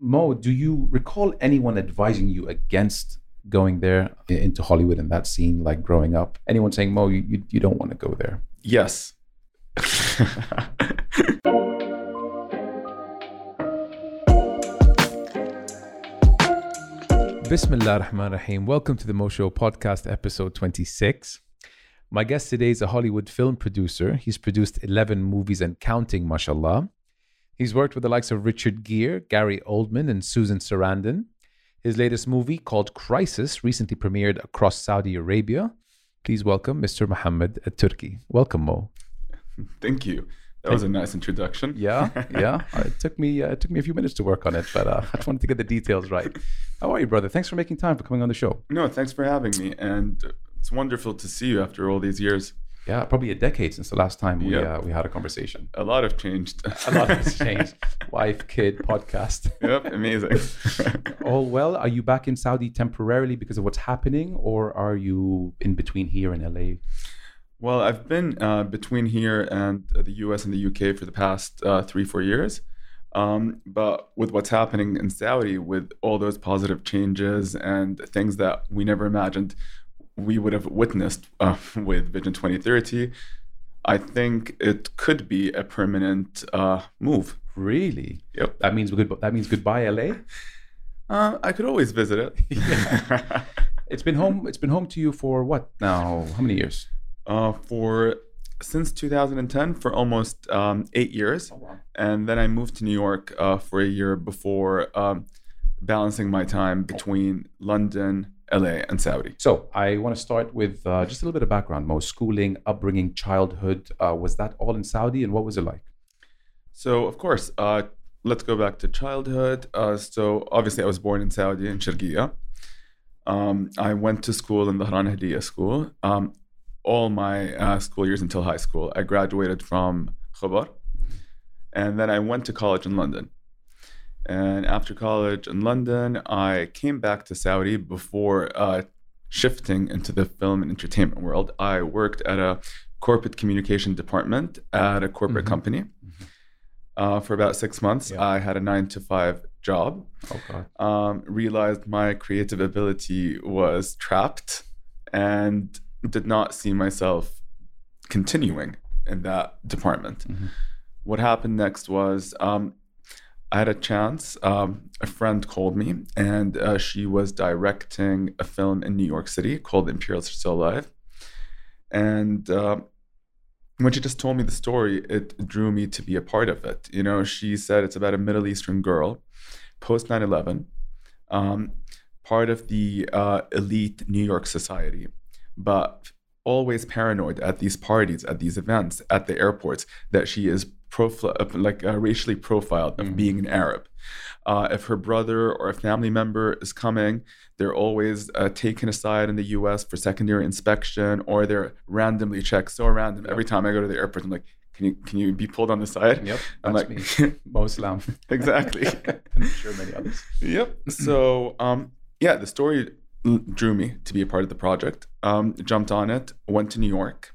Mo, do you recall anyone advising you against going there into Hollywood in that scene, like growing up? Anyone saying, Mo, you, you, you don't want to go there? Yes. Bismillah ar-Rahman rahim Welcome to the Mo Show podcast, episode 26. My guest today is a Hollywood film producer. He's produced 11 movies and counting, mashallah. He's worked with the likes of Richard Gere, Gary Oldman, and Susan Sarandon. His latest movie, called Crisis, recently premiered across Saudi Arabia. Please welcome Mr. Mohammed Turki. Welcome, Mo. Thank you. That was a nice introduction. Yeah, yeah. Uh, It took me uh, it took me a few minutes to work on it, but uh, I just wanted to get the details right. How are you, brother? Thanks for making time for coming on the show. No, thanks for having me. And it's wonderful to see you after all these years. Yeah, probably a decade since the last time we Yeah. uh, we had a conversation. A lot have changed. A lot has changed. Wife, kid, podcast. yep, amazing. All well. Are you back in Saudi temporarily because of what's happening, or are you in between here and LA? well, I've been uh, between here and the US and the UK for the past uh, three, four years. Um, but with what's happening in Saudi, with all those positive changes and things that we never imagined we would have witnessed uh, with Vision 2030, I think it could be a permanent uh, move. Really? Yep. That means good. That means goodbye, LA. Uh, I could always visit it. It's been home. It's been home to you for what now? How many years? uh, for since 2010 for almost um, eight years, oh, wow. and then I moved to New York uh, for a year before um, balancing my time between London, LA, and Saudi. So I want to start with uh, just a little bit of background. Mo, schooling, upbringing, childhood. Uh, was that all in Saudi, and what was it like? So of course, uh, let's go back to childhood. Uh, so obviously, I was born in Saudi in Sharqiya. Um, I went to school in the Dhahran Ahliyya school. Um, all my uh, school years until high school. I graduated from Khobar, and then I went to college in London. And after college in London, I came back to Saudi before uh, shifting into the film and entertainment world. I worked at a corporate communication department at a corporate Mhm. company uh, for about six months. Yeah. I had a nine to five job. Oh God. Um, realized my creative ability was trapped and did not see myself continuing in that department. Mhm. What happened next was um, I had a chance. Um, a friend called me, and uh, she was directing a film in New York City called Imperialists Are Still Alive. And uh, when she just told me the story, it drew me to be a part of it. You know, she said it's about a Middle Eastern girl post 9 11, um, part of the uh, elite New York society, but always paranoid at these parties, at these events, at the airports, that she is profi- like uh, racially profiled of Mhm. being an Arab. Uh, if her brother or a family member is coming, they're always uh, taken aside in the US for secondary inspection or they're randomly checked. So random. Every time I go to the airport, I'm like, can you, can you be pulled on the side? Yep. I'm like, me. Exactly. I'm sure many others. Yep. So, um, yeah, the story drew me to be a part of the project. Um, jumped on it, went to New York.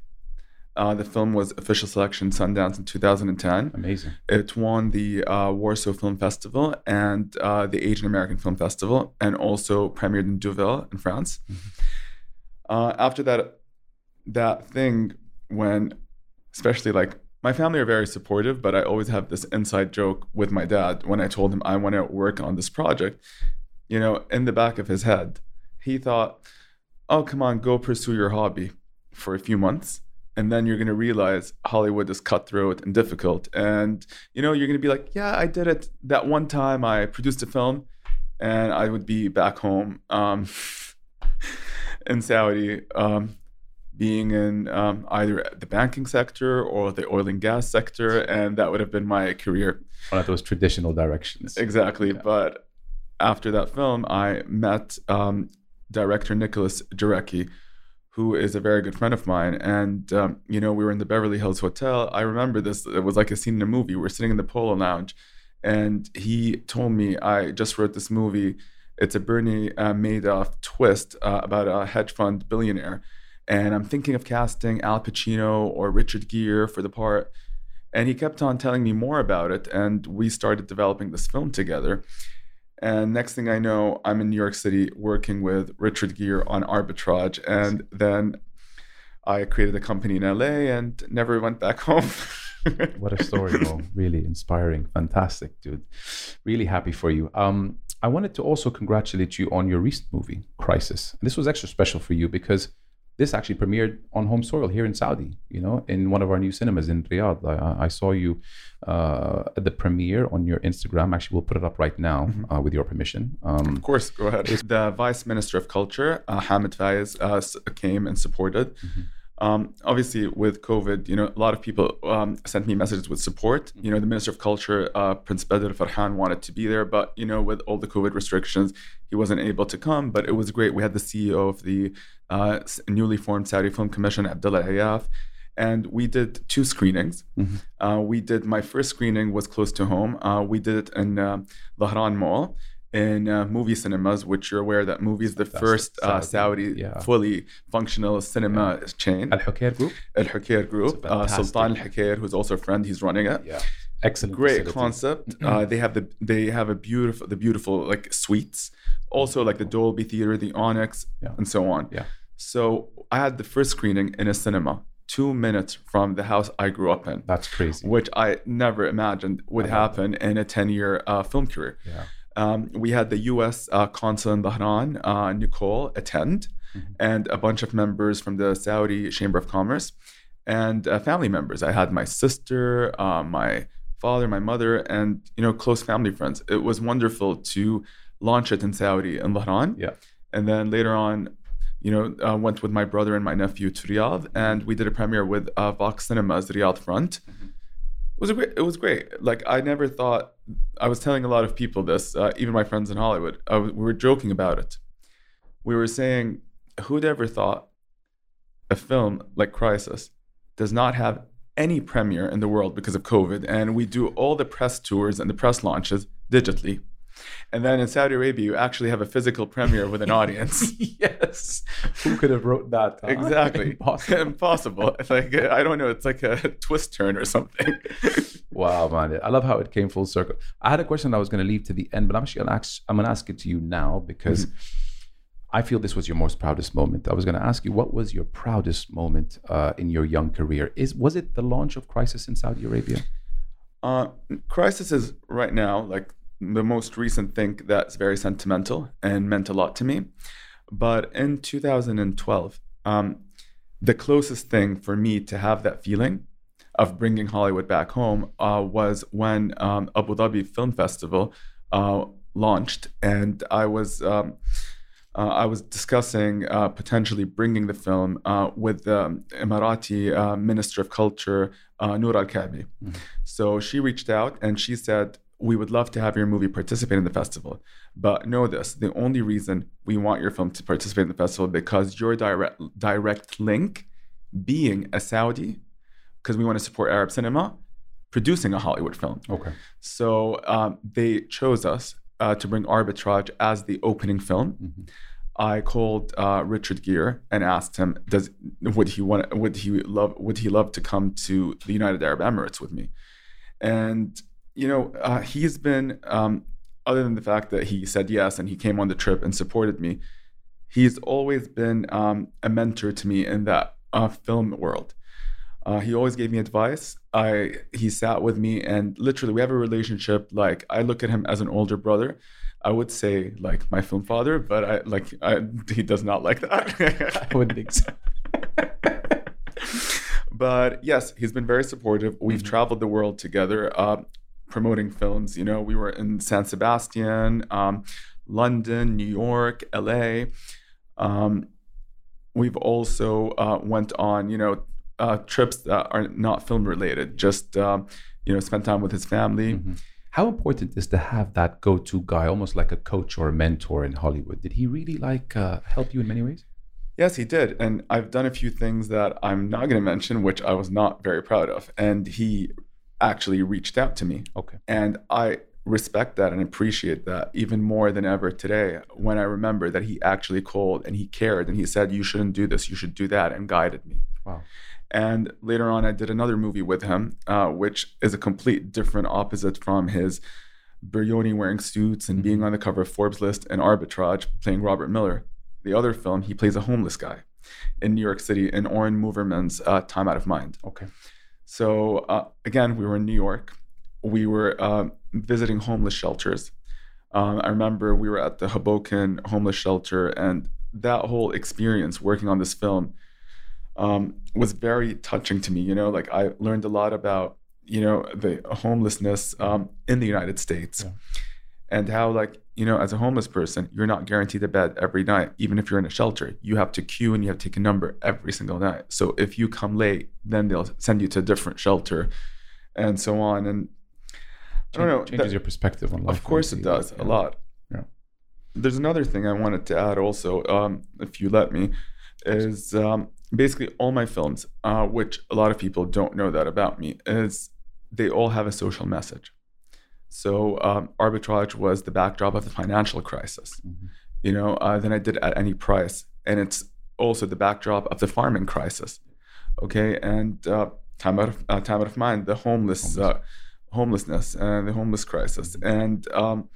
Uh, the film was official selection Sundance in 2010. Amazing. It won the uh, Warsaw Film Festival and uh, the Asian American Film Festival, and also premiered in Deauville in France. Uh, after that, that thing when, especially like my family are very supportive, but I always have this inside joke with my dad when I told him I want to work on this project. You know, in the back of his head, he thought, "Oh, come on, go pursue your hobby for a few months." And then you're going to realize Hollywood is cutthroat and difficult. And, you know, you're going to be like, yeah, I did it that one time. I produced a film and I would be back home um, in Saudi, um, being in um, either the banking sector or the oil and gas sector. And that would have been my career. One of those traditional directions. Exactly. Yeah. But after that film, I met um, director Nicholas Jarecki, who is a very good friend of mine. And, um, you know, we were in the Beverly Hills Hotel. I remember this, it was like a scene in a movie. We're sitting in the Polo Lounge, and he told me, I just wrote this movie. It's a Bernie uh, Madoff twist uh, about a hedge fund billionaire. And I'm thinking of casting Al Pacino or Richard Gere for the part. And he kept on telling me more about it. And we started developing this film together. And next thing I know, I'm in New York City working with Richard Gere on arbitrage. And then I created a company in LA and never went back home. what a story. Really inspiring. Fantastic, dude. Really happy for you. Um, I wanted to also congratulate you on your recent movie, Crisis. This was extra special for you because this actually premiered on home soil here in Saudi, you know, in one of our new cinemas in Riyadh. I, I saw you uh, at the premiere on your Instagram. Actually, we'll put it up right now mm-hmm. uh, with your permission. Um, of course, go ahead. The Vice Minister of Culture, uh, Hamid Faiz, uh, came and supported. Mm-hmm. Um, obviously, with COVID, you know, a lot of people um, sent me messages with support. You know, the Minister of Culture, uh, Prince Badr Farhan, wanted to be there, but you know, with all the COVID restrictions, he wasn't able to come. But it was great. We had the CEO of the uh, newly formed Saudi Film Commission, Abdullah Ayaf, and we did two screenings. Mm-hmm. Uh, we did my first screening was close to home. Uh, we did it in uh, Dhahran Mall in uh, Muvi cinemas, which you're aware that Muvi is the That's first uh, Saudi, yeah. fully functional cinema yeah. chain. Al Hokair Group. Al Hokair Group. Uh, Sultan Al Hokair, who's also a friend, he's running it. Yeah. Excellent. Great facility. concept. Mm-hmm. Uh, they have the they have a beautiful the beautiful like suites, also like the Dolby Theater, the Onyx, yeah. and so on. Yeah. So I had the first screening in a cinema two minutes from the house I grew up in. That's crazy. Which I never imagined would happen in a 10 year uh, film career. Yeah. Um, we had the U.S. Uh, consul in Dhahran, uh, Nicole, attend, mm-hmm. and a bunch of members from the Saudi Chamber of Commerce, and uh, family members. I had my sister, uh, my father, my mother, and you know close family friends. It was wonderful to launch it in Saudi in Dhahran. Yeah. And then later on, you know, uh, went with my brother and my nephew to Riyadh, and we did a premiere with uh, Vox Cinemas Riyadh Front. Mm-hmm was a great. It was great. Like I never thought. I was telling a lot of people this, uh, even my friends in Hollywood. we were joking about it. We were saying, who'd ever thought a film like Crisis does not have any premiere in the world because of COVID, and we do all the press tours and the press launches digitally. And then in Saudi Arabia, you actually have a physical premiere with an audience. yes. Who could have wrote that? Huh? Exactly. Impossible. Impossible. Like, I don't know, it's like a twist turn or something. wow, man. I love how it came full circle. I had a question I was going to leave to the end, but I'm actually going to ask, I'm going to ask it to you now because mm-hmm. I feel this was your most proudest moment. I was going to ask you, what was your proudest moment uh, in your young career? Is Was it the launch of Crisis in Saudi Arabia? Uh, Crisis is right now like the most recent thing that's very sentimental and meant a lot to me. But in 2012, um, the closest thing for me to have that feeling of bringing Hollywood back home uh, was when um, Abu Dhabi Film Festival uh, launched, and I was. Um, uh, I was discussing uh, potentially bringing the film uh, with the Emirati uh, Minister of Culture, uh, Noor Al Kaabi. Mm-hmm. So she reached out and she said, we would love to have your movie participate in the festival. But know this the only reason we want your film to participate in the festival because your direct direct link being a Saudi, because we want to support Arab cinema, producing a Hollywood film. Okay. So um, they chose us uh, to bring Arbitrage as the opening film. Mm-hmm. I called uh, Richard Gere and asked him, "Does would he want? Would he love? Would he love to come to the United Arab Emirates with me?" And you know, uh, he's been, um, other than the fact that he said yes and he came on the trip and supported me, he's always been um, a mentor to me in that uh, film world. Uh, he always gave me advice. I he sat with me and literally we have a relationship. Like I look at him as an older brother. I would say like my film father, but I like I, he does not like that. I wouldn't think so. but yes, he's been very supportive. We've mm-hmm. traveled the world together. Uh, promoting films. You know, we were in San Sebastian, um, London, New York, LA. Um, we've also uh, went on, you know, uh, trips that are not film related. Just um, you know, spend time with his family. Mm-hmm. How important is to have that go-to guy, almost like a coach or a mentor in Hollywood? Did he really like uh, help you in many ways? Yes, he did. And I've done a few things that I'm not going to mention, which I was not very proud of. And he actually reached out to me. Okay. And I respect that and appreciate that even more than ever today when I remember that he actually called and he cared and he said, You shouldn't do this, you should do that, and guided me. Wow. And later on, I did another movie with him, uh, which is a complete different opposite from his Brioni wearing suits and being on the cover of Forbes list and Arbitrage playing Robert Miller. The other film, he plays a homeless guy in New York City in Oren Moverman's uh, Time Out of Mind. Okay. So uh, again, we were in New York. We were uh, visiting homeless shelters. Um, I remember we were at the Hoboken homeless shelter, and that whole experience working on this film um, was very touching to me. You know, like I learned a lot about you know the homelessness um, in the United States, Yeah. and how like you know as a homeless person you're not guaranteed a bed every night, even if you're in a shelter. You have to queue and you have to take a number every single night. So if you come late, then they'll send you to a different shelter, and so on. And I don't know. Changes that- your perspective on life. of course it does like, a lot. Yeah. There's another thing I wanted to add also, um, if you let me, is um, basically all my films, uh, which a lot of people don't know that about me, is they all have a social message. So um, arbitrage was the backdrop of the financial crisis. Mhm. You know, uh, then I did at any price, and it's also the backdrop of the farming crisis. Okay, and uh, time out of uh, time out of mind, the homeless, Homeless. Uh, homelessness and the homeless crisis, and um,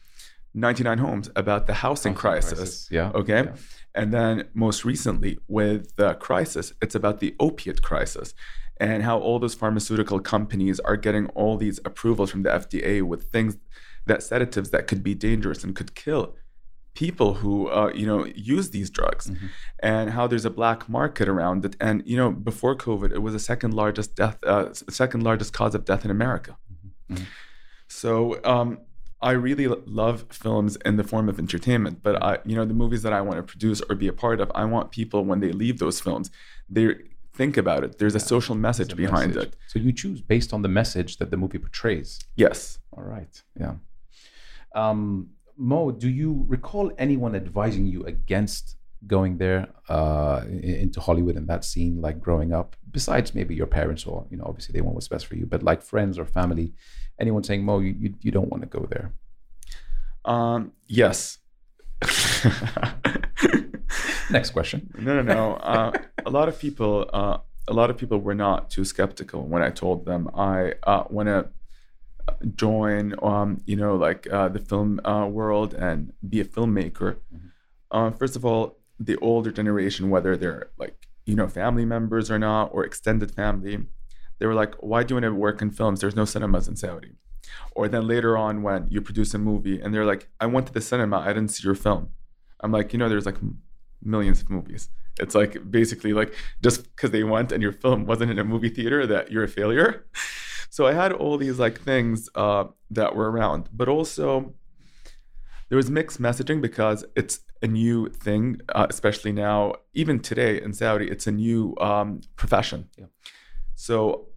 99 homes about the housing, Housing crisis. Yeah. Okay. Yeah. And then most recently with the crisis, it's about the opiate crisis and how all those pharmaceutical companies are getting all these approvals from the FDA with things that sedatives that could be dangerous and could kill people who uh, you know use these drugs Mhm. and how there's a black market around it and you know before covid it was the second largest death uh, second largest cause of death in america Mhm. so um, I really love films in the form of entertainment, but I, you know, the movies that I want to produce or be a part of, I want people when they leave those films, they think about it. There's a social message The behind message. it. So you choose based on the message that the movie portrays. Yes. All right. Yeah. Um, Mo, do you recall anyone advising you against going there uh, into Hollywood and that scene, like growing up? Besides maybe your parents, or you know, obviously they want what's best for you, but like friends or family, anyone saying, "Mo, you you, you don't want to go there." Um, yes. Next question. no, no, no. Uh, a lot of people, uh, a lot of people were not too skeptical when I told them I uh, want to join, um, you know, like uh, the film uh, world and be a filmmaker. Mhm. Uh, first of all, the older generation, whether they're like you know family members or not, or extended family, they were like, "Why do you want to work in films? There's no cinemas in Saudi." Or then later on, when you produce a movie and they're like, "I went to the cinema, I didn't see your film." I'm like, you know, there's like millions of movies. It's like basically like just because they went and your film wasn't in a movie theater that you're a failure. So I had all these like things uh, that were around, but also there was mixed messaging because it's a new thing, uh, especially now, even today in Saudi, it's a new um, profession. Yeah. So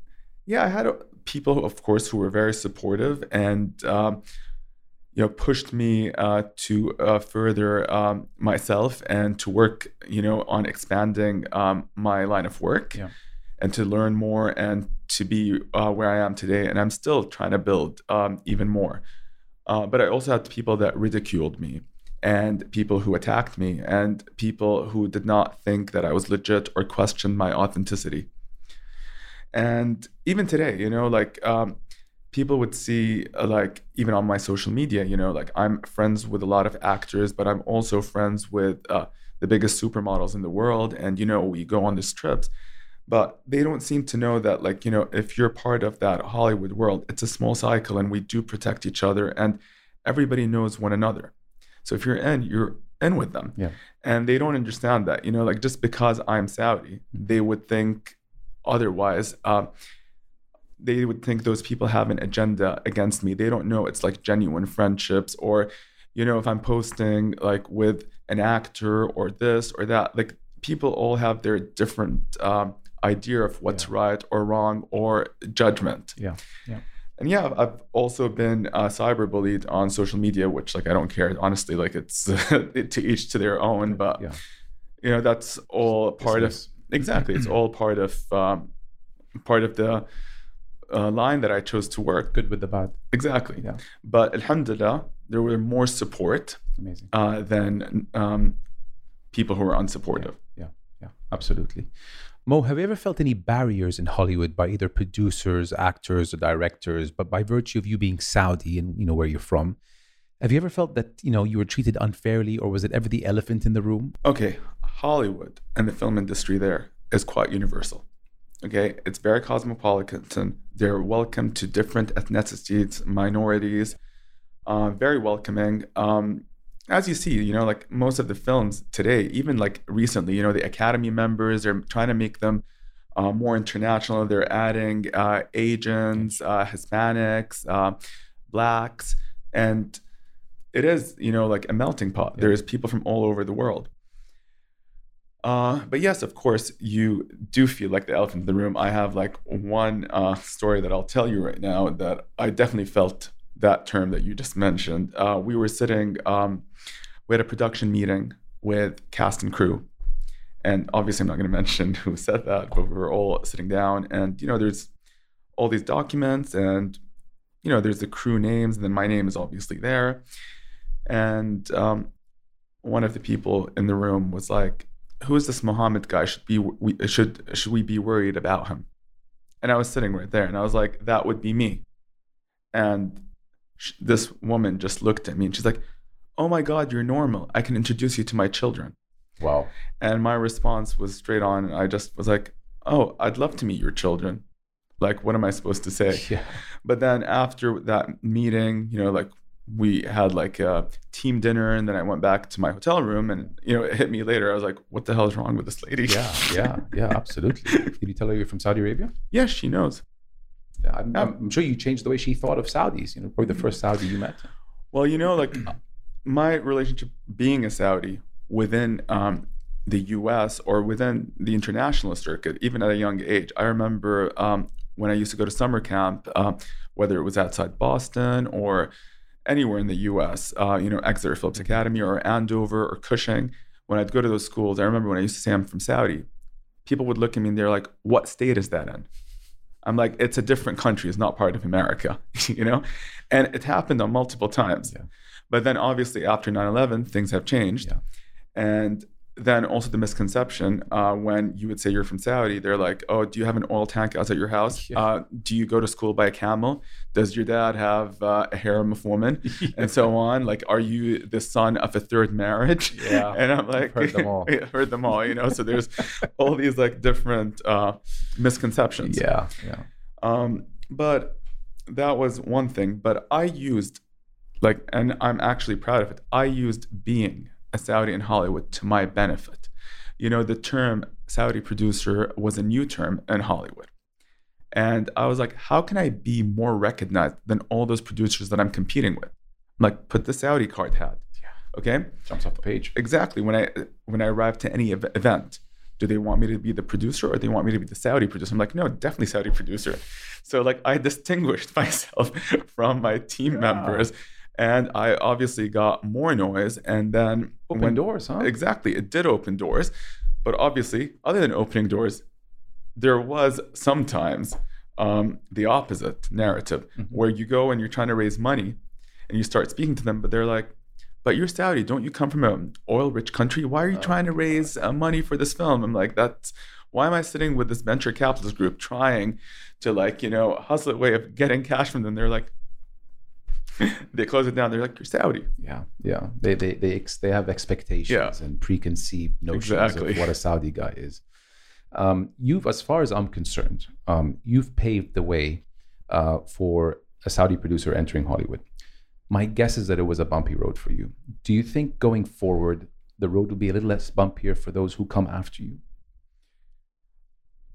yeah, I had uh, people, of course, who were very supportive and. Um, you know pushed me uh, to uh, further um, myself and to work you know on expanding um, my line of work Yeah. and to learn more and to be uh, where I am today and I'm still trying to build um, even more uh, but I also had people that ridiculed me and people who attacked me and people who did not think that I was legit or questioned my authenticity. And even today you know like um, people would see uh, like even on my social media you know like i'm friends with a lot of actors but i'm also friends with uh, the biggest supermodels in the world and you know we go on these trips. But they don't seem to know that like you know if you're part of that hollywood world it's a small cycle and we do protect each other and everybody knows one another so if you're in you're in with them Yeah. and they don't understand that you know like just because i'm saudi they would think otherwise um, they would think those people have an agenda against me. They don't know it's like genuine friendships or, you know, if I'm posting like with an actor or this or that, like people all have their different um, idea of what's Yeah. right or wrong or judgment. Yeah. Yeah. And yeah, I've- also been uh, cyberbullied on social media, which like I don't care. Honestly, like it's to each to their own. But Yeah. you know, that's all part of exactly. It's all part of um, part of the uh, line that I chose to work. Good with the bad. Exactly. Yeah. But alhamdulillah, there were more support Amazing. uh, than um, people who were unsupportive. Yeah, yeah, absolutely. Mo, have you ever felt any barriers in Hollywood by either producers, actors, or directors, but by virtue of you being Saudi and you know where you're from? Have you ever felt that you know you were treated unfairly, or was it ever the elephant in the room? Okay, Hollywood and the film industry there is quite universal. Okay, it's very cosmopolitan. They're welcome to different ethnicities, minorities, uh, very welcoming. Um, as you see, you know, like most of the films today, even like recently, you know, the Academy members are trying to make them uh, more international. They're adding uh, Asians, uh, Hispanics, uh, blacks, and it is, you know, like a melting pot. Yeah. There's people from all over the world. Uh, but yes, of course, you do feel like the elephant in the room. I have like one uh, story that I'll tell you right now that I definitely felt that term that you just mentioned. Uh, we were sitting, um, we had a production meeting with cast and crew. And obviously, I'm not going to mention who said that, but we were all sitting down. And, you know, there's all these documents, and, you know, there's the crew names, and then my name is obviously there. And um, one of the people in the room was like, who is this Muhammad guy? Should be we should should we be worried about him? And I was sitting right there, and I was like, that would be me. And this woman just looked at me, and she's like, "Oh my God, you're normal. I can introduce you to my children." Wow. And my response was straight on. I just was like, "Oh, I'd love to meet your children." Like, what am I supposed to say? Yeah. But then after that meeting, you know, like we had like a team dinner and then I went back to my hotel room and you know it hit me later. I was like, what the hell is wrong with this lady? Yeah, yeah, yeah, absolutely. Did you tell her you're from Saudi Arabia? Yes, she knows. Yeah, I'm, I'm, sure you changed the way she thought of Saudis. You know, probably the first Saudi you met. Well, you know, like my relationship being a Saudi within um, the U.S. or within the international circuit, even at a young age. I remember um, when I used to go to summer camp, uh, whether it was outside Boston or anywhere in the U.S., uh, you know, Exeter Phillips mm-hmm. Academy or Andover or Cushing. When I'd go to those schools, I remember when I used to say I'm from Saudi, people would look at me and they're like, "What state is that in?" I'm like, "It's a different country. It's not part of America," you know. And it happened on multiple times. Yeah. But then, obviously, after 9/11, things have changed, yeah. and then also the misconception uh, when you would say you're from Saudi, they're like, "Oh, do you have an oil tank outside your house? Yeah. Uh, do you go to school by a camel? Does your dad have uh, a harem of women, yeah. and so on? Like, are you the son of a third marriage?" Yeah, and I'm like, I've heard them all. heard them all. You know, so there's all these like different uh, misconceptions. Yeah, yeah. Um, but that was one thing. But I used like, and I'm actually proud of it. I used being a Saudi in Hollywood to my benefit. You know, the term Saudi producer was a new term in Hollywood. And I was like, how can I be more recognized than all those producers that I'm competing with? I'm like, put the Saudi card hat. Yeah. Okay. Jumps off the page. Exactly. When I when I arrive to any ev- event, do they want me to be the producer or do they want me to be the Saudi producer? I'm like, no, definitely Saudi producer. So like I distinguished myself from my team yeah. members and I obviously got more noise. And then open when, doors, huh? Exactly, it did open doors, but obviously, other than opening doors, there was sometimes um, the opposite narrative mm-hmm. where you go and you're trying to raise money, and you start speaking to them, but they're like, "But you're Saudi, don't you come from an oil-rich country? Why are you oh, trying to raise uh, money for this film?" I'm like, "That's." Why am I sitting with this venture capitalist group trying to like, you know, hustle a way of getting cash from them? They're like, they close it down. They're like, you're Saudi. Yeah, yeah. They they they ex- they have expectations yeah. and preconceived notions exactly. of what a Saudi guy is. Um, you've, as far as I'm concerned, um, you've paved the way uh, for a Saudi producer entering Hollywood. My guess is that it was a bumpy road for you. Do you think going forward, the road will be a little less bumpier for those who come after you?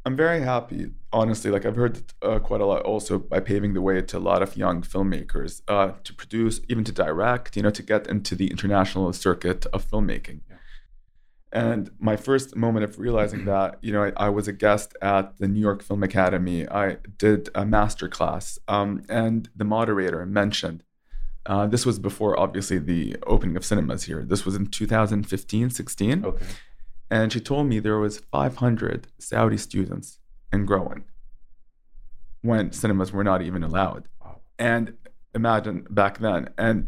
I'm very happy, honestly. Like I've heard uh, quite a lot also by paving the way to a lot of young filmmakers uh, to produce, even to direct, you know, to get into the international circuit of filmmaking. Yeah. And my first moment of realizing that, you know, I, I, was a guest at the New York Film Academy. I did a master class, um, and the moderator mentioned uh, this was before, obviously, the opening of cinemas here. This was in 2015, 16. Okay and she told me there was 500 Saudi students and growing when cinemas were not even allowed. And imagine back then. And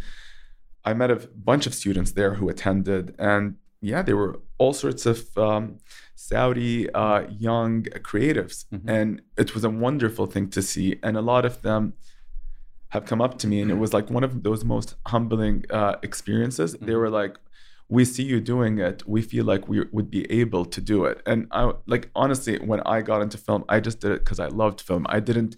I met a bunch of students there who attended, and yeah, there were all sorts of um, Saudi uh, young creatives, Mhm. and it was a wonderful thing to see. And a lot of them have come up to me, and it was like one of those most humbling uh, experiences. They Mhm. were like, "We see you doing it. We feel like we would be able to do it." And I like honestly, when I got into film, I just did it because I loved film. I didn't.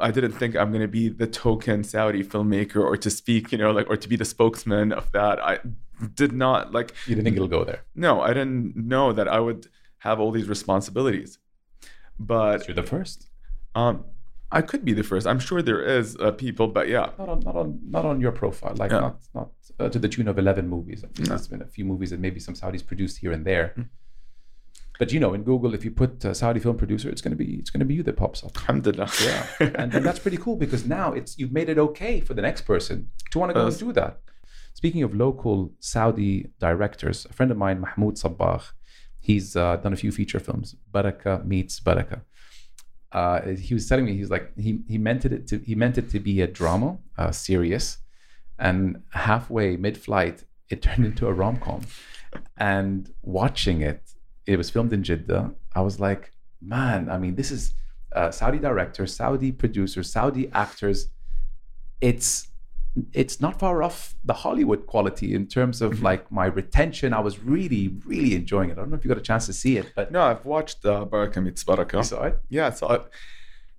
I didn't think I'm going to be the token Saudi filmmaker or to speak, you know, like, or to be the spokesman of that. I did not like, You didn't think it'll go there. no, I didn't know that I would have all these responsibilities. But You're the first. um, I could be the first. I'm sure there is uh, people, but yeah, Not on, not on, not on your profile. Like Yeah. not, not uh, to the tune of eleven movies. I think No. There's been a few movies that maybe some Saudis produced here and there. Mm. But you know, in Google, if you put uh, Saudi film producer, it's gonna be it's gonna be you that pops up. alhamdulillah. Yeah, and, and that's pretty cool because now it's you've made it okay for the next person to want to go and do that. Speaking of local Saudi directors, a friend of mine, Mahmoud Sabbagh, he's uh, done a few feature films. Baraka meets Baraka. Uh, he was telling me he's like he he meant it to he meant it to be a drama, uh, serious, and halfway mid-flight it turned into a rom-com. And watching it, it was filmed in Jeddah. I was like, man, I mean, this is uh, Saudi director, Saudi producer, Saudi actors. It's it's not far off the Hollywood quality in terms of Mhm. like my retention. I was really, really enjoying it. I don't know if you got a chance to see it, but no, I've watched uh, Baraka Meets Baraka. you saw it. Yeah, I saw it.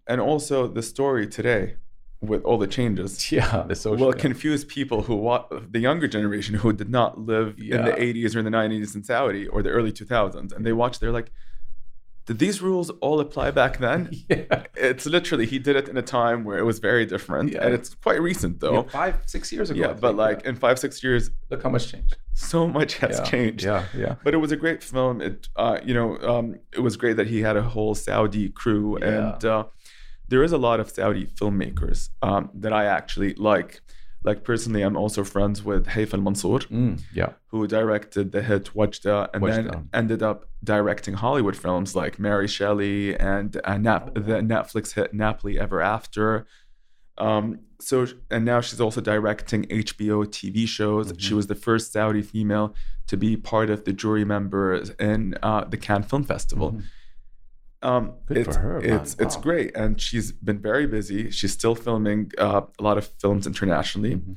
And also the story today with all the changes Yeah, the social. will confuse people who wa- the younger generation who did not live in the 80s or in the 90s in Saudi or the early 2000s and they watch they're like did these rules all apply back then yeah. it's literally he did it in a time where it was very different Yeah. and it's quite recent though Yeah, five, six years ago. yeah, but like in five six years look how much changed. so much has changed Yeah, yeah. but it was a great film it uh, you know um, it was great that he had a whole saudi crew and uh, there is a lot of saudi filmmakers um, that i actually like like personally i'm also friends with Haifaa al-Mansour Mm, yeah. who directed the hit Wajda and Wajda. then ended up directing Hollywood films like Mary Shelley and uh, Nap- Oh, the Netflix hit Nappily Ever After. Um, so and now she's also directing HBO TV shows. Mhm. She was the first Saudi female to be part of the jury members in uh, the Cannes Film Festival. Mhm. Um, Good for it's, her, man. It's it's Wow. great, and she's been very busy. She's still filming uh, a lot of films internationally. Mhm.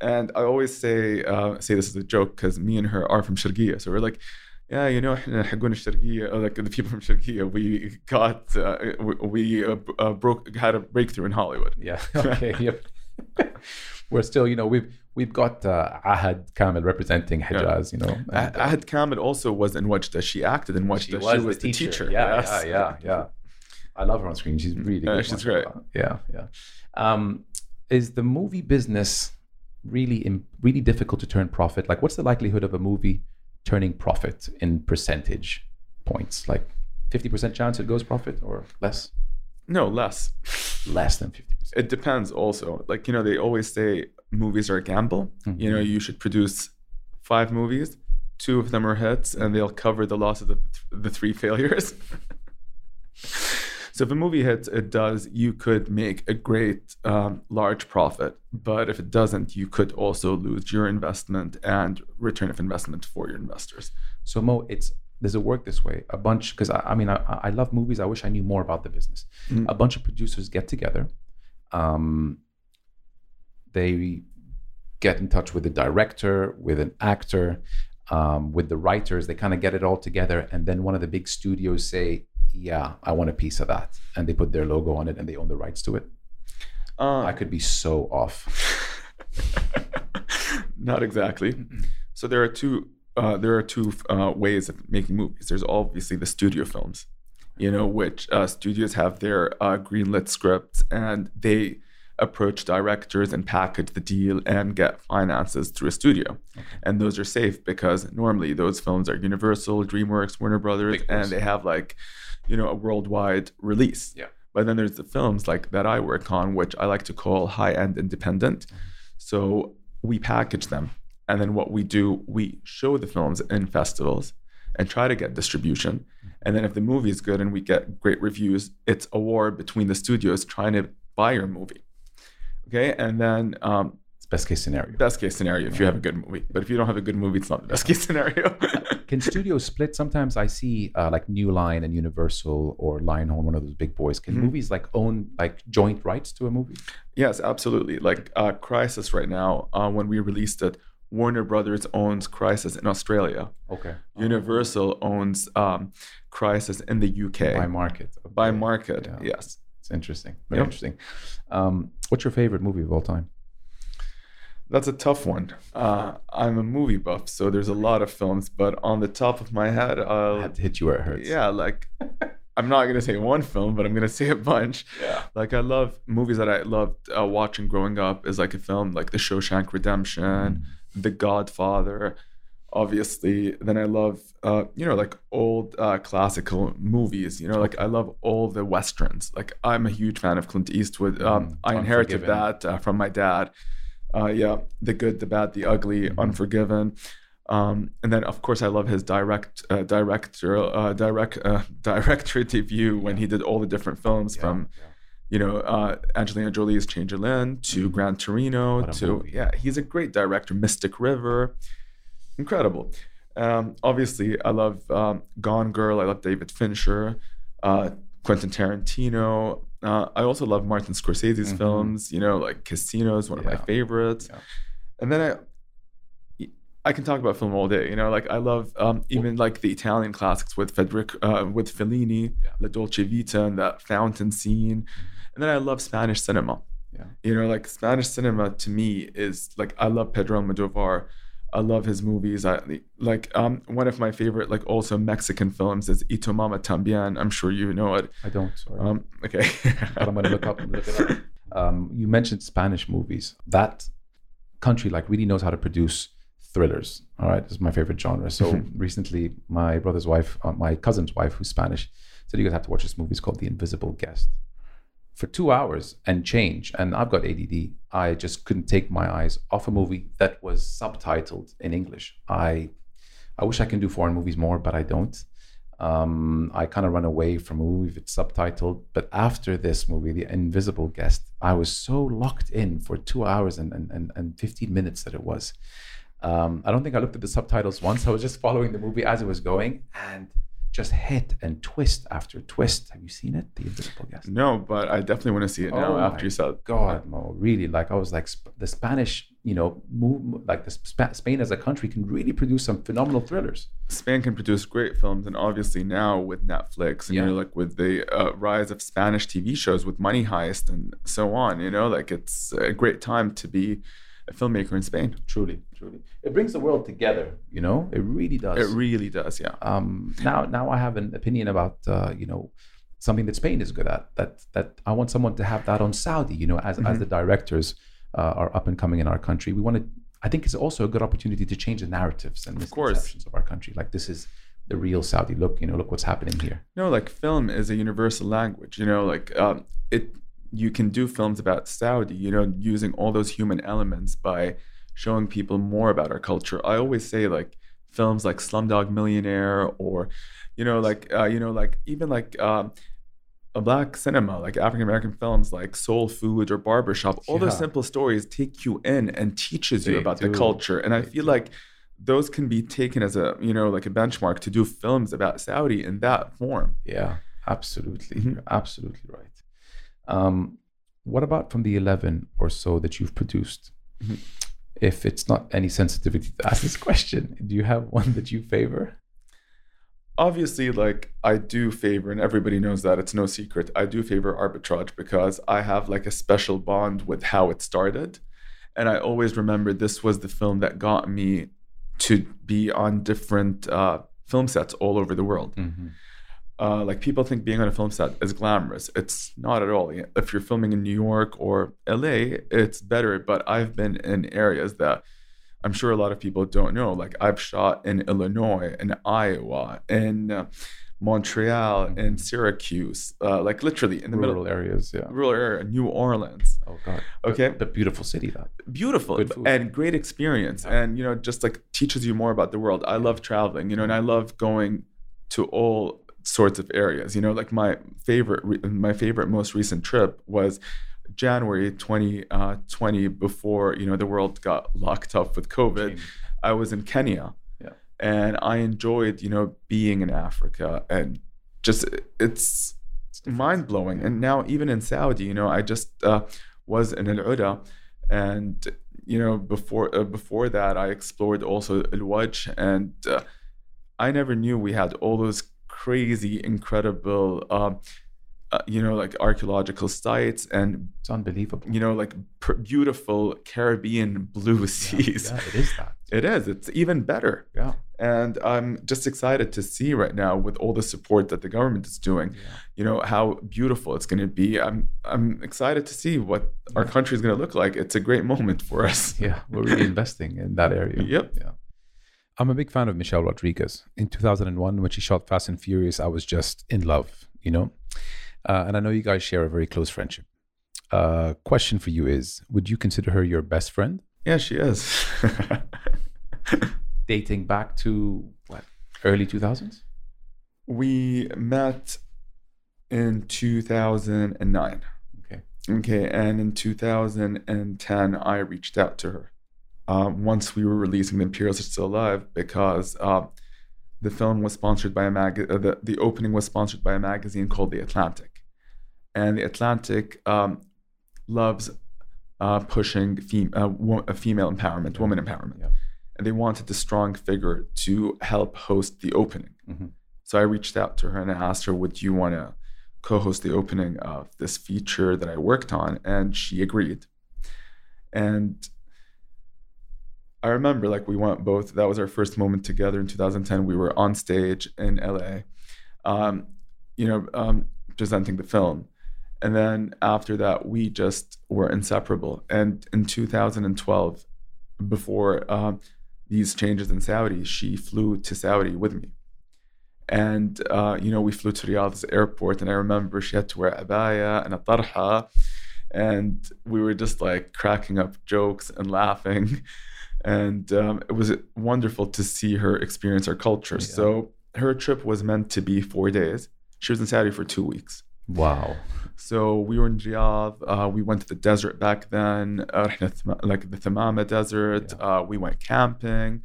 And I always say uh, say this as a joke because me and her are from Sharqiya, so we're like, yeah, you know, إحنا حقون الشرقية, or like the people from Sharqiya, we got uh, we, we uh, b- uh, broke had a breakthrough in Hollywood. Yeah. Okay. yep. We're still, you know, we've we've got uh, Ahd Kamel representing Hijaz, you know. And, uh, Ahd Kamel also was in Wajda. She acted in Wajda. She was, the teacher. Yeah, Yes. yeah, yeah, yeah. I love her on screen. She's really Yeah, good. she's mashallah. Yeah, yeah. Um, is the movie business really really difficult to turn profit? Like, what's the likelihood of a movie turning profit in percentage points? Like, fifty percent chance it goes profit or less? No, less. Less than fifty percent. It depends also. Like, you know, they always say movies are a gamble. You know, you should produce five movies, two of them are hits, and they'll cover the loss of the, the three failures. so if a movie hits, it does, you could make a great, um, large profit. But if it doesn't, you could also lose your investment and return of investment for your investors. So Mo, it's does it work this way? A bunch because I, I mean I, I love movies. I wish I knew more about the business. Mm. A bunch of producers get together. Um, they get in touch with the director, with an actor, um, with the writers. They kind of get it all together, and then one of the big studios say, "Yeah, I want a piece of that," and they put their logo on it, and they own the rights to it. Uh, I could be so off. Not exactly. So there are two. Uh, there are two uh, ways of making movies. There's obviously the studio films, you know, which uh, studios have their uh, greenlit scripts and they approach directors and package the deal and get finances through a studio. And those are safe because normally those films are Universal, DreamWorks, Warner Brothers, and they have like, you know, a worldwide release. Yeah. But then there's the films like that I work on, which I like to call high-end independent. So we package them. And then what we do, we show the films in festivals and try to get distribution. And then if the movie is good and we get great reviews, it's a war between the studios trying to buy your movie. Okay. And then um, It's best case scenario. Best case scenario if you have a good movie, but if you don't have a good movie, it's not the best case scenario. Can studios split? Sometimes I see uh, like New Line and Universal or Lionheart, one of those big boys. Can Mhm. movies like own like joint rights to a movie? yes, absolutely. Like uh, Crisis right now, uh, when we released it, Warner Brothers owns Crisis in Australia. Okay. Universal owns um, Crisis in the UK by market. by market. Yeah. Yes. It's interesting. Very Yeah. interesting. Um, what's your favorite movie of all time? That's a tough one. Uh, I'm a movie buff, so there's a lot of films, but on the top of my head, I I'll, had to hit you where it hurts. yeah, like I'm not gonna say one film, but I'm gonna say a bunch. Yeah. Like I love movies that I loved uh, watching growing up. Is like a film like The Shawshank Redemption, The Godfather, obviously. Then I love uh, you know like old uh, classical movies. You know like I love all the westerns. Like I'm a huge fan of Clint Eastwood. Um, Mm, I inherited that uh, from my dad. Uh, yeah, The Good, the Bad, the Ugly, Mhm. Unforgiven. Um, and then, of course, I love his direct, uh, director, uh, direct, uh, director debut when he did all the different films Yeah, from yeah. You know, uh, Angelina Jolie's Changeling to Mhm. Gran Torino to movie. yeah, he's a great director. Mystic River, incredible. Um, obviously, I love um, Gone Girl. I love David Fincher, uh, Quentin Tarantino. Uh, I also love Martin Scorsese's Mhm. films. You know, like Casino is one of my favorites. Yeah. And then I. I can talk about film all day, you know. Like I love um, even like the Italian classics with Federico, uh, with Fellini, Yeah. La Dolce Vita, and that fountain scene. And then I love Spanish cinema. Yeah. You know, like Spanish cinema to me is like I love Pedro Almodovar. I love his movies. I like um one of my favorite like also Mexican films is Y Tu Mamá También. I'm sure you know it. I don't. Sorry. Um okay. but I'm going to look up. Look it up. Um, you mentioned Spanish movies. That country like really knows how to produce thrillers. All right, this is my favorite genre. So recently, my brother's wife, uh, my cousin's wife, who's Spanish, said you guys have to watch this movie. It's called The Invisible Guest. For two hours and change, and I've got ADD. I just couldn't take my eyes off a movie that was subtitled in English. I, I wish I can do foreign movies more, but I don't. Um, I kind of run away from a movie if it's subtitled. But after this movie, The Invisible Guest, I was so locked in for two hours and, and, and, and 15 minutes that it was. Um, I don't think I looked at the subtitles once. I was just following the movie as it was going and just hit and twist after twist. Have you seen it? The Invisible Guest? no, but I definitely want to see it now Oh after you said God, Mo, really, like I was like sp- the Spanish, you know, move like the Sp- Spain as a country can really produce some phenomenal thrillers. Spain can produce great films, and obviously now with Netflix and Yeah. you know, like with the uh, rise of Spanish TV shows with Money Heist and so on, you know, like it's a great time to be a filmmaker in Spain. Truly, truly, it brings the world together. You know, it really does. It really does, yeah. um, now, now I have an opinion about uh, you know something that Spain is good at. That that I want someone to have that on Saudi. You know, as as Mhm. the directors uh, are up and coming in our country, we want to. I think it's also a good opportunity to change the narratives and Of misconceptions of our country. Like this is the real Saudi. Look, you know, look what's happening here. No, like film is a universal language, you know, like um, it. You can do films about Saudi, you know, using all those human elements by showing people more about our culture. I always say like films like Slumdog Millionaire or, you know, like uh, you know, like even like um, a black cinema, like African American films like Soul Food or Barbershop. All those simple stories take you in and teaches you They about the culture. And I feel do. like those can be taken as a you know like a benchmark to do films about Saudi in that form. Yeah, absolutely. Mhm. You're absolutely right. Um, what about from the 11 or so that you've produced? Mhm. If it's not any sensitivity to ask this question, do you have one that you favor? obviously like i do favor and everybody knows that it's no secret i do favor arbitrage because i have like a special bond with how it started and i always remember this was the film that got me to be on different uh, film sets all over the world uh, like people think being on a film set is glamorous it's not at all if you're filming in new york or la it's better but i've been in areas that I'm sure a lot of people don't know. Like I've shot in Illinois, in Iowa, in uh, Montreal, in Syracuse, uh, like literally in the Rural middle areas, yeah. rural area, New Orleans. Oh God. Okay. The, but beautiful city, that. Beautiful and great experience, Yeah. and you know, just like teaches you more about the world. I love traveling, you know, and I love going to all sorts of areas. You know, like my favorite, my favorite most recent trip was January 2020, before you know the world got locked up with COVID. I was in Kenya, Yeah. and I enjoyed you know being in Africa and just it's mind blowing. And now even in Saudi, you know, I just uh, was in Al Ula, and you know before uh, before that I explored also Al Wajh, and uh, I never knew we had all those crazy, incredible. Um, uh, you know, like archaeological sites and It's unbelievable. you know, like pr- beautiful Caribbean blue seas. Yeah, it is that. It is. It's even better. Yeah. And I'm just excited to see right now with all the support that the government is doing, Yeah. you know, how beautiful it's going to be. I'm I'm excited to see what our country is going to look like. It's a great moment for us. Yeah, we're really investing in that area. Yep. Yeah. I'm a big fan of Michelle Rodriguez. In 2001, when she shot Fast and Furious, I was just in love, you know? Uh, and I know you guys share a very close friendship. Uh, question for you is Would you consider her your best friend? Yeah, she is. Dating back to what? Early 2000s? we met in 2009. Okay. Okay, and in 2010, I reached out to her. Um, once we were releasing The Imperialists Are Still Alive, because uh, the film was sponsored by a mag. Uh, the the opening was sponsored by a magazine called The Atlantic, and The Atlantic um, loves uh, pushing fem- uh, wo- uh, female empowerment, woman empowerment, Yeah. and they wanted a strong figure to help host the opening. Mhm. So I reached out to her and I asked her, "Would you want to co-host the opening of this feature that I worked on?" And she agreed. And I remember, like, we went both. That was our first moment together in 2010. We were on stage in LA, um, you know, um, presenting the film. And then after that, we just were inseparable. And in 2012, before um, these changes in Saudi, she flew to Saudi with me. And, uh, you know, we flew to Riyadh's airport, and I remember she had to wear abaya and a tarha. And we were just like cracking up jokes and laughing. and um, it was wonderful to see her experience our culture. Yeah. So her trip was meant to be four days. She was in Saudi for two weeks. Wow. So we were in Riyadh. Uh, we went to the desert back then, uh, like the Thamama desert. Yeah. Uh, we went camping.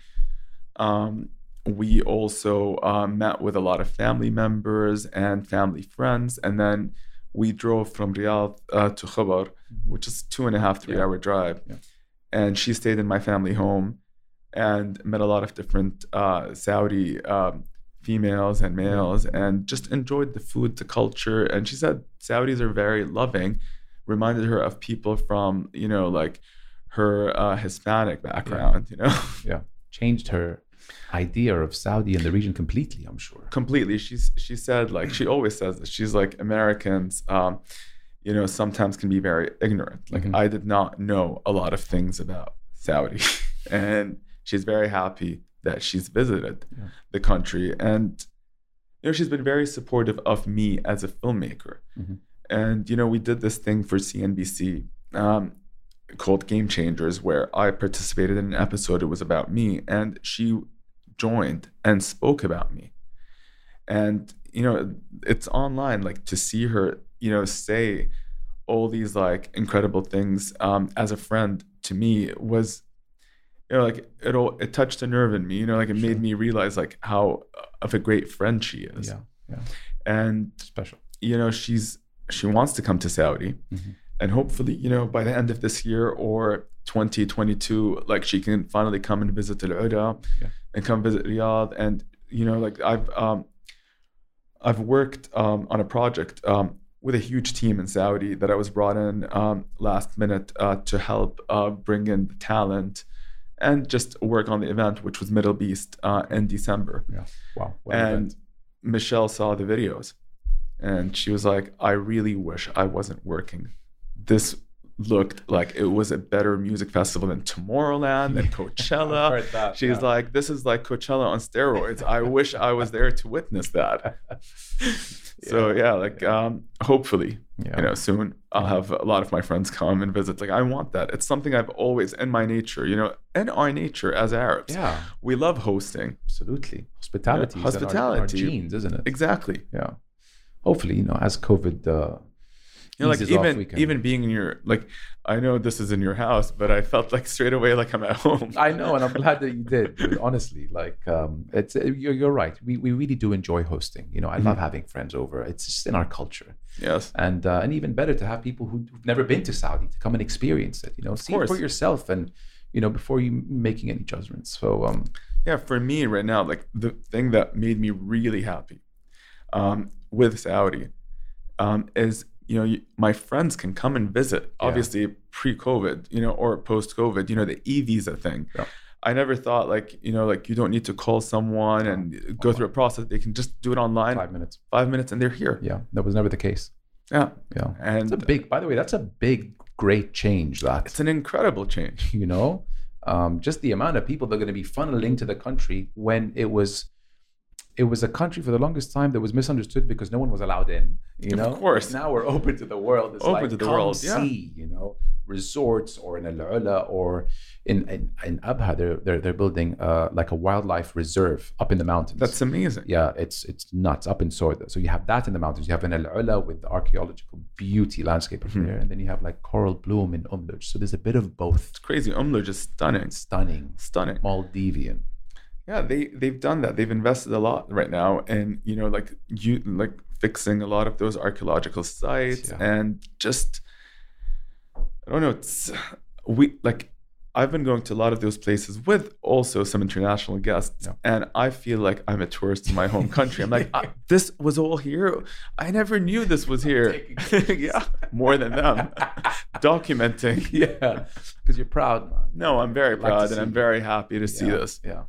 Um, we also uh, met with a lot of family members and family friends. And then we drove from Riyadh uh, to Khobar, mm-hmm. which is two and a half, three yeah. hour drive. Yeah. And she stayed in my family home and met a lot of different uh, Saudi um, females and males and just enjoyed the food, the culture. And she said Saudis are very loving, reminded her of people from, you know, like her uh, Hispanic background, you know, Yeah. Changed her idea of Saudi and the region completely, I'm sure. completely. She's, she said, like, she always says this. She's like, Americans, um, you know, sometimes can be very ignorant. Like, Mhm. I did not know a lot of things about Saudi. and she's very happy that she's visited Yeah. the country. And, you know, she's been very supportive of me as a filmmaker. Mhm. And, you know, we did this thing for CNBC um, called Game Changers, where I participated in an episode. It was about me. And she joined and spoke about me. And, you know, it's online, like to see her, you know, say all these like incredible things um, as a friend to me was, you know, like it all, it touched a nerve in me, you know, like it Sure. made me realize like how of a great friend she is. Yeah. Yeah. And, Special. you know, she's, she wants to come to Saudi Mhm. and hopefully, you know, by the end of this year or 2022, like she can finally come and visit Al Ula Yeah. and come visit Riyadh. And, you know, like I've, um, I've worked um, on a project um, with a huge team in Saudi that I was brought in um, last minute uh, to help uh, bring in the talent and just work on the event, which was Middle Beast uh, in December. Yeah. Wow. What and event. Michelle saw the videos and she was like, I really wish I wasn't working. This looked like it was a better music festival than Tomorrowland and Coachella. That, She's yeah. like, this is like Coachella on steroids. I wish I was there to witness that. so Yeah, yeah, like um, hopefully, yeah. you know, soon I'll have a lot of my friends come and visit. Like I want that. It's something I've always in my nature, you know, in our nature as Arabs. yeah. We love hosting. Absolutely. Hospitality. Yeah, is our- our genes, isn't it? Exactly. Yeah. Hopefully, you know, as COVID uh, You know, like even even being in your like, I know this is in your house, but I felt like straight away like I'm at home. I know, and I'm glad that you did. dude, honestly, like um, it's uh, you're, you're right. We we really do enjoy hosting. You know, I Mm-hmm. love having friends over. It's just in our culture, yes, and uh, and even better to have people who've never been to Saudi to come and experience it. You know, see it for yourself, and you know before you making any judgments. So um, yeah. For me right now, like the thing that made me really happy um, with Saudi um, is you know my friends can come and visit. Obviously, pre-COVID, you know, or post-COVID, you know, the e-visa thing. Yeah. I never thought like you know like you don't need to call someone and go through a process. They can just do it online, five minutes. five minutes, and they're here. Yeah, that was never the case. Yeah, Yeah, and it's a big. By the way, that's a big, great change. That it's an incredible change. you know um, just the amount of people that are going to be funneling to the country when it was it was a country for the longest time that was misunderstood because no one was allowed in you know, Of course. now we're open to the world it's Open like, to the world, yeah. see you know resorts or in Al Ula or in in, in Abha they're, they're they're building uh, like a wildlife reserve up in the mountains That's amazing. yeah, it's it's nuts up in Soudah. So you have that in the mountains. You have an Al Ula with the archaeological beauty landscape up Mhm. there, and then you have like coral bloom in Umluj. So there's a bit of both. It's crazy. Umluj is stunning. Stunning, Stunning. Maldivian. Yeah, they they've done that. They've invested a lot right now, and you know, like you like fixing a lot of those archaeological sites, Yeah. and just I don't know. It's we like I've been going to a lot of those places with also some international guests, Yeah. and I feel like I'm a tourist in my home country. I'm like, "Ah, this was all here. I never knew this was here. Yeah, more than them documenting. yeah, because you're proud. man. No, I'm very proud, and I'm very happy to see yeah, this. Yeah.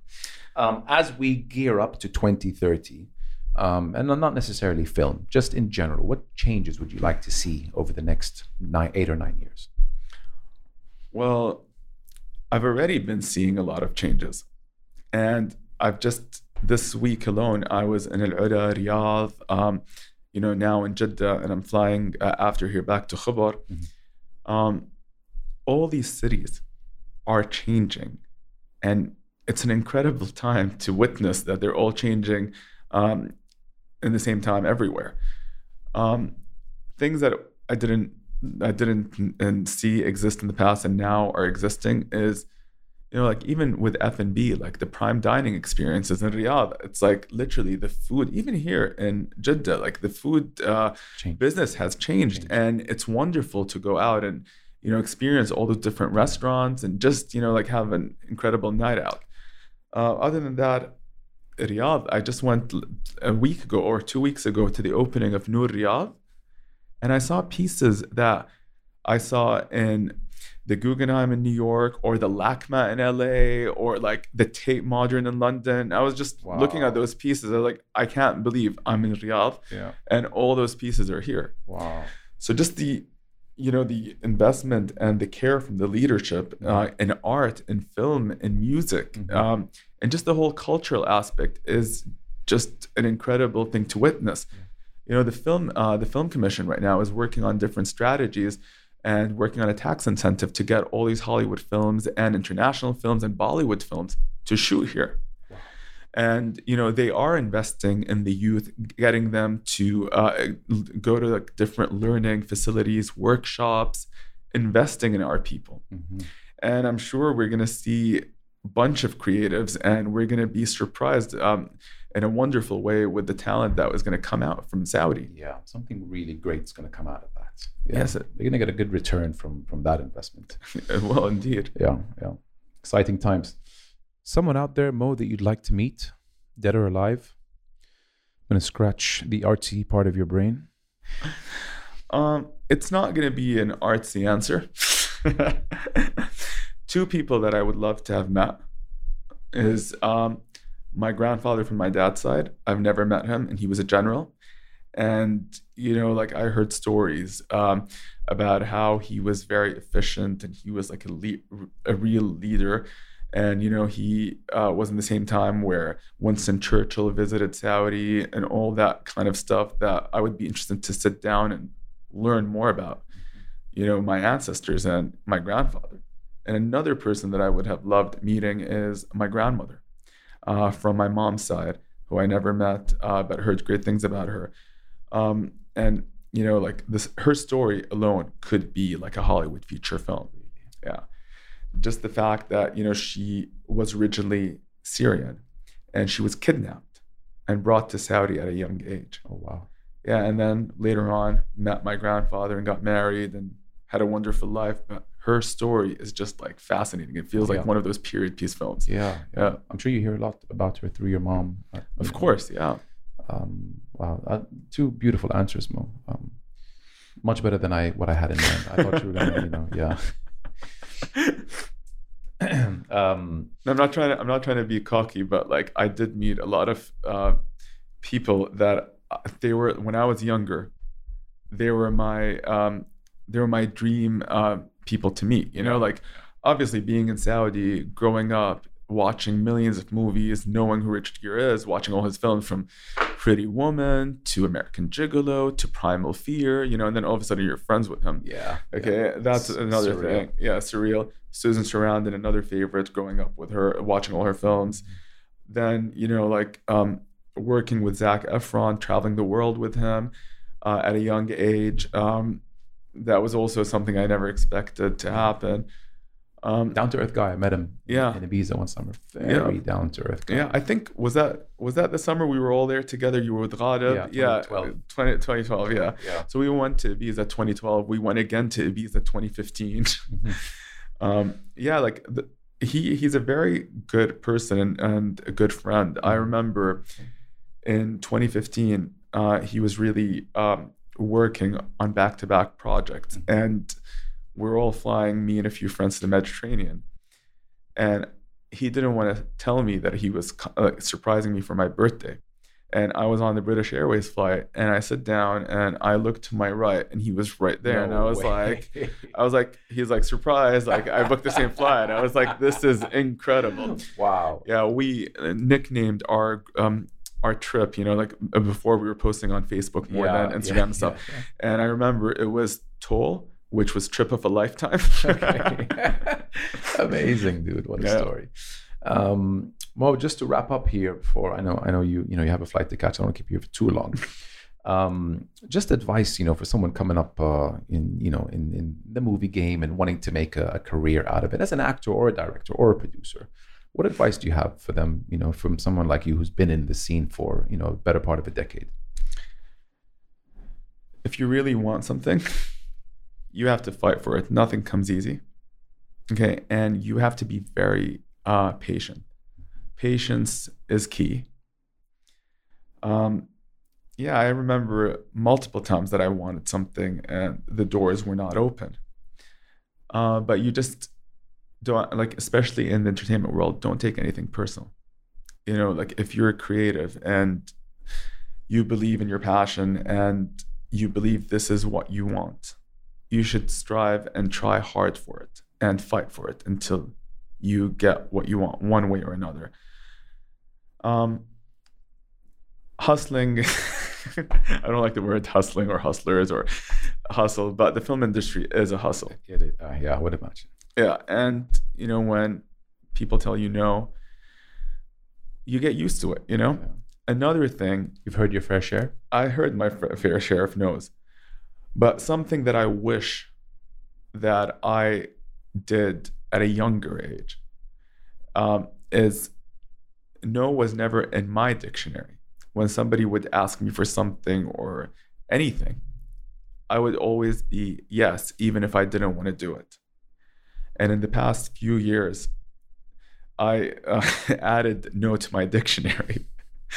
Um, as we gear up to 2030, um, and not necessarily film, just in general, what changes would you like to see over the next nine, eight or nine years? Well, I've already been seeing a lot of changes. And I've just, this week alone, I was in Al Ula, Riyadh, um, you know, now in Jeddah, and I'm flying uh, after here back to Khobar. Mhm. Um, all these cities are changing. And it's an incredible time to witness that they're all changing um, in the same time everywhere. Um, things that I didn't I didn't and see exist in the past and now are existing is you know like even with F&B like the prime dining experiences in Riyadh it's like literally the food even here in Jeddah like the food uh, business has changed Changed. and it's wonderful to go out and you know experience all the different restaurants and just you know like have an incredible night out uh, other than that Riyadh I just went a week ago or two weeks ago to the opening of Noor Riyadh and I saw pieces that I saw in the Guggenheim in New York or the LACMA in LA or like the Tate Modern in London. I was just looking at those pieces. I was like, I can't believe I'm in Riyadh Yeah. and all those pieces are here. Wow. So just the you know the investment and the care from the leadership uh, in art in film in music Mhm. um, and just the whole cultural aspect is just an incredible thing to witness you know the film uh, the film commission right now is working on different strategies and working on a tax incentive to get all these hollywood films and international films and bollywood films to shoot here. And you know they are investing in the youth getting them to uh, go to like different learning facilities workshops investing in our people Mhm. and i'm sure we're going to see a bunch of creatives and we're going to be surprised um, in a wonderful way with the talent that was going to come out from saudi Yeah, something really great is going to come out of that. Yeah. Yes. You're going to get a good return from from that investment. well indeed Yeah, yeah. Exciting times. Someone out there, Mo, that you'd like to meet, dead or alive? I'm to scratch the artsy part of your brain. Um, it's not to be an artsy answer. Two people that I would love to have met is um, my grandfather from my dad's side. I've never met him, and he was a general. And you know, like I heard stories um, about how he was very efficient and he was like a le- a real leader. And you know, he uh, was in the same time where Winston Churchill visited Saudi and all that kind of stuff that I would be interested to sit down and learn more about. You know, my ancestors and my grandfather. And another person that I would have loved meeting is my grandmother uh, from my mom's side, who I never met, uh, but heard great things about her. Um, and you know, like this, her story alone could be like a Hollywood feature film. Yeah, just the fact that you know she was originally Syrian, and she was kidnapped and brought to Saudi at a young age. Oh wow. Yeah, and then later on met my grandfather and got married and had a wonderful life. But her story is just like fascinating. It feels Yeah. like one of those period piece films. Yeah, Yeah. I'm sure you hear a lot about her through your mom. uh, you Of know. course, yeah. Um, wow, uh, two beautiful answers, Mo. Um, much better than I what I had in mind. I thought you were gonna, you know, yeah. um, I'm not trying to. I'm not trying to be cocky, but like I did meet a lot of uh, people that uh, they were when I was younger. They were my um, they were my dream uh, people to meet. You know, like obviously being in Saudi, growing up, watching millions of movies, knowing who Richard Gere is, watching all his films from Pretty Woman to American Gigolo to Primal Fear. You know, and then all of a sudden you're friends with him. yeah. Okay, that's S- another surreal. thing. Yeah, surreal. Susan Sarandon, another favorite, growing up with her, watching all her films. Then you know, like um, working with Zac Efron, traveling the world with him uh, at a young age. Um, that was also something I never expected to happen. Um, Down to earth guy. I met him. Yeah. In Ibiza one summer. Very down to earth guy. yeah, I think was that was that the summer we were all there together. You were with Ghadab. Yeah, 2012. 20, 2012. Yeah. Yeah. So we went to Ibiza 2012. We went again to Ibiza 2015. Mhm. um, yeah, like the, he he's a very good person and, and a good friend. I remember in 2015, uh, he was really um, working on back-to-back projects, and we're all flying me and a few friends to the Mediterranean, and he didn't want to tell me that he was uh, surprising me for my birthday. And I was on the British Airways flight, and I sit down and I looked to my right, and he was right there, and I was way. like, I was like, he's like surprised. Like I booked the same flight. I was like, this is incredible. wow. Yeah, we uh, nicknamed our um our trip. You know, like uh, before we were posting on Facebook more Yeah, than Instagram yeah, and stuff. yeah, And I remember it was Toll, which was trip of a lifetime. Amazing, dude. What a Yeah. story. Um, Mo, just to wrap up here before I know I know you you know you have a flight to catch. I don't want to keep you for too long. Um, just advice, you know, for someone coming up uh, in you know in, in the movie game and wanting to make a, a career out of it as an actor or a director or a producer. What advice do you have for them? You know, from someone like you who's been in the scene for you know a better part of a decade. if you really want something, you have to fight for it. Nothing comes easy. Okay. And you have to be very uh, patient. Patience is key. Um, yeah, I remember multiple times that I wanted something and the doors were not open. Uh, but you just don't, like, especially in the entertainment world, don't take anything personal. You know, like if you're creative and you believe in your passion and you believe this is what you want, you should strive and try hard for it and fight for it until you get what you want one way or another. Um, hustling, I don't like the word hustling or hustlers or hustle, but the film industry is a hustle. Get it? Uh, yeah, I would imagine. Yeah. And, you know, when people tell you no, you get used to it, you know? Yeah. Another thing You've heard your fair share. I heard my fair share of no's, but something that I wish that I did at a younger age um, is no was never in my dictionary. When somebody would ask me for something or anything, I would always be yes, even if I didn't want to do it. And in the past few years, I uh, added no to my dictionary.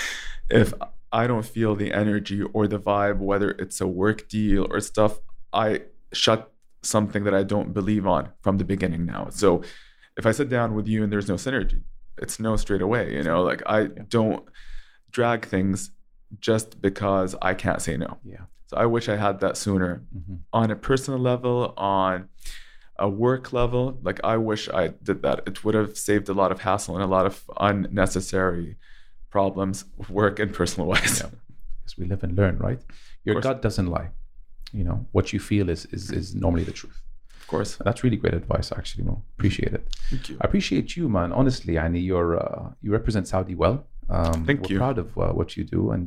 if I don't feel the energy or the vibe, whether it's a work deal or stuff, I shut something that I don't believe on from the beginning now. So if I sit down with you and there's no synergy, it's no straight away. You know, like I don't drag things just because I can't say no. Yeah. So I wish I had that sooner hmm on a personal level, on a work level. Like I wish I did that. It would have saved a lot of hassle and a lot of unnecessary problems, work and personal wise. Yeah. Because we live and learn, right? Your gut doesn't lie. You know what you feel is is is normally the truth. Of course. That's really great advice, actually, Mo. Appreciate it. Thank you. I appreciate you, man. Honestly, Ani, you're uh, you represent Saudi well. Um, Thank we're you. Proud of uh, what you do, and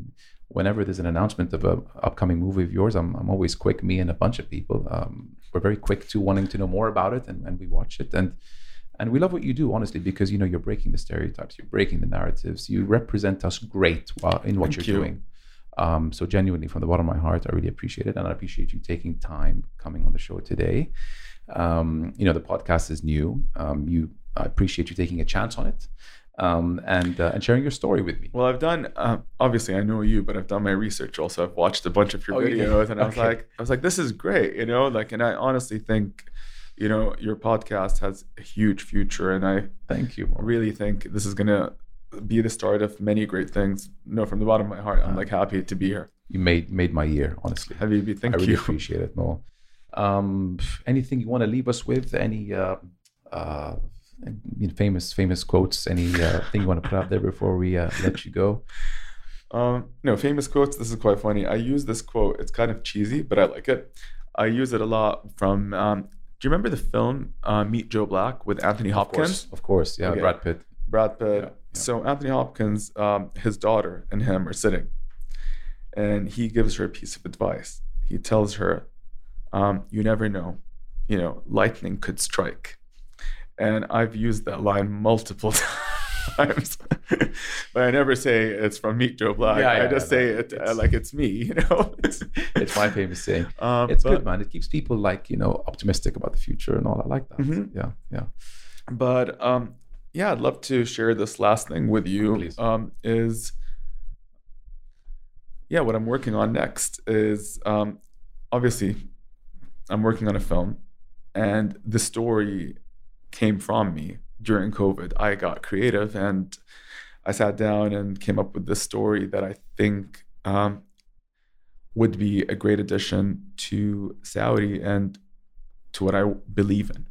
whenever there's an announcement of an upcoming movie of yours, I'm, I'm always quick. Me and a bunch of people, um, we're very quick to wanting to know more about it, and, and we watch it, and and we love what you do, honestly, because you know you're breaking the stereotypes, you're breaking the narratives, you represent us great while, in what Thank you're you. doing. Um, so genuinely, from the bottom of my heart, I really appreciate it, and I appreciate you taking time coming on the show today. Um, you know, the podcast is new. Um, you, I appreciate you taking a chance on it, um, and uh, and sharing your story with me. Well, I've done. Uh, obviously, I know you, but I've done my research. Also, I've watched a bunch of your Oh, videos, and I was Okay. like, I was like, this is great, you know. Like, and I honestly think, you know, your podcast has a huge future, and I Thank you. Really think this is gonna be the start of many great things. No, from the bottom of my heart, I'm Uh, like happy to be here. You made made my year, honestly. Have Habibi, thank I really you. appreciate it, Mo. Um, anything you want to leave us with? Any uh, uh, famous famous quotes? Any uh, thing you want to put out there before we uh, let you go? Um, no, famous quotes. This is quite funny. I use this quote. It's kind of cheesy, but I like it. I use it a lot from. Um, do you remember the film uh, Meet Joe Black with Anthony Of Hopkins? course, of course. Yeah, Okay. Brad Pitt. Brad Pitt. Yeah, yeah. So Anthony Hopkins, um, his daughter and him are sitting, and he gives her a piece of advice. He tells her, um, "You never know, you know, lightning could strike," and I've used that line multiple times, but I never say it's from Meet Joe Black. Yeah, yeah, I just yeah, say no, it uh, like it's me, you know. It's, it's my famous saying. um, It's but- good, man. It keeps people like you know optimistic about the future and all. I like that. Mhm. Yeah, yeah. but um yeah i'd love to share this last thing with you Please. um is yeah what i'm working on next is um obviously i'm working on a film and the story came from me during covid i got creative and i sat down and came up with this story that i think um would be a great addition to saudi and to what i believe in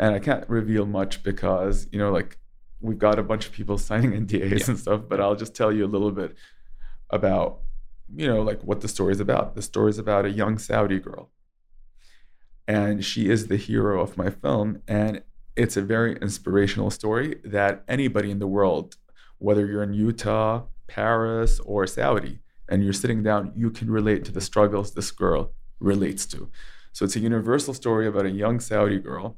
and I can't reveal much because you know, like we've got a bunch of people signing NDAs Yeah. and stuff. But I'll just tell you a little bit about you know, like what the story is about. The story is about a young Saudi girl, and she is the hero of my film, and it's a very inspirational story that anybody in the world, whether you're in Utah, Paris, or Saudi, and you're sitting down, you can relate to the struggles this girl relates to. So it's a universal story about a young Saudi girl.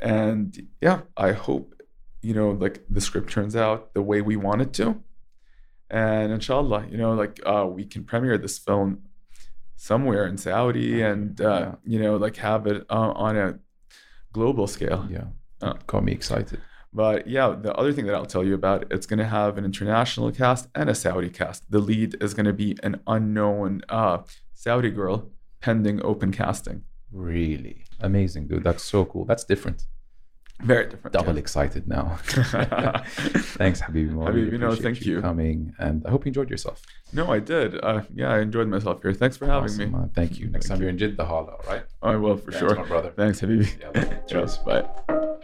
And yeah i hope you know like the script turns out the way we want it to. And inshallah you know like uh, we can premiere this film somewhere in saudi and uh, you know like have it uh, on a global scale Yeah, Uh. got me excited. but yeah the other thing that i'll tell you about it's going to have an international cast and a saudi cast the lead is going to be an unknown uh, saudi girl pending open casting Really amazing, dude. That's so cool. That's different. Very different Double yeah. excited now. Thanks, Habibi. Mo. I really Habibi, no, thank you. coming, and I hope you enjoyed yourself. No, I did. Uh, yeah, I enjoyed myself here. Thanks for having Awesome, me. man. Thank you. Next Thank time you. you're in Jeddah, holla, all right? I will for Thanks, sure. my brother. Thanks, Habibi. Yeah, Cheers. Bye.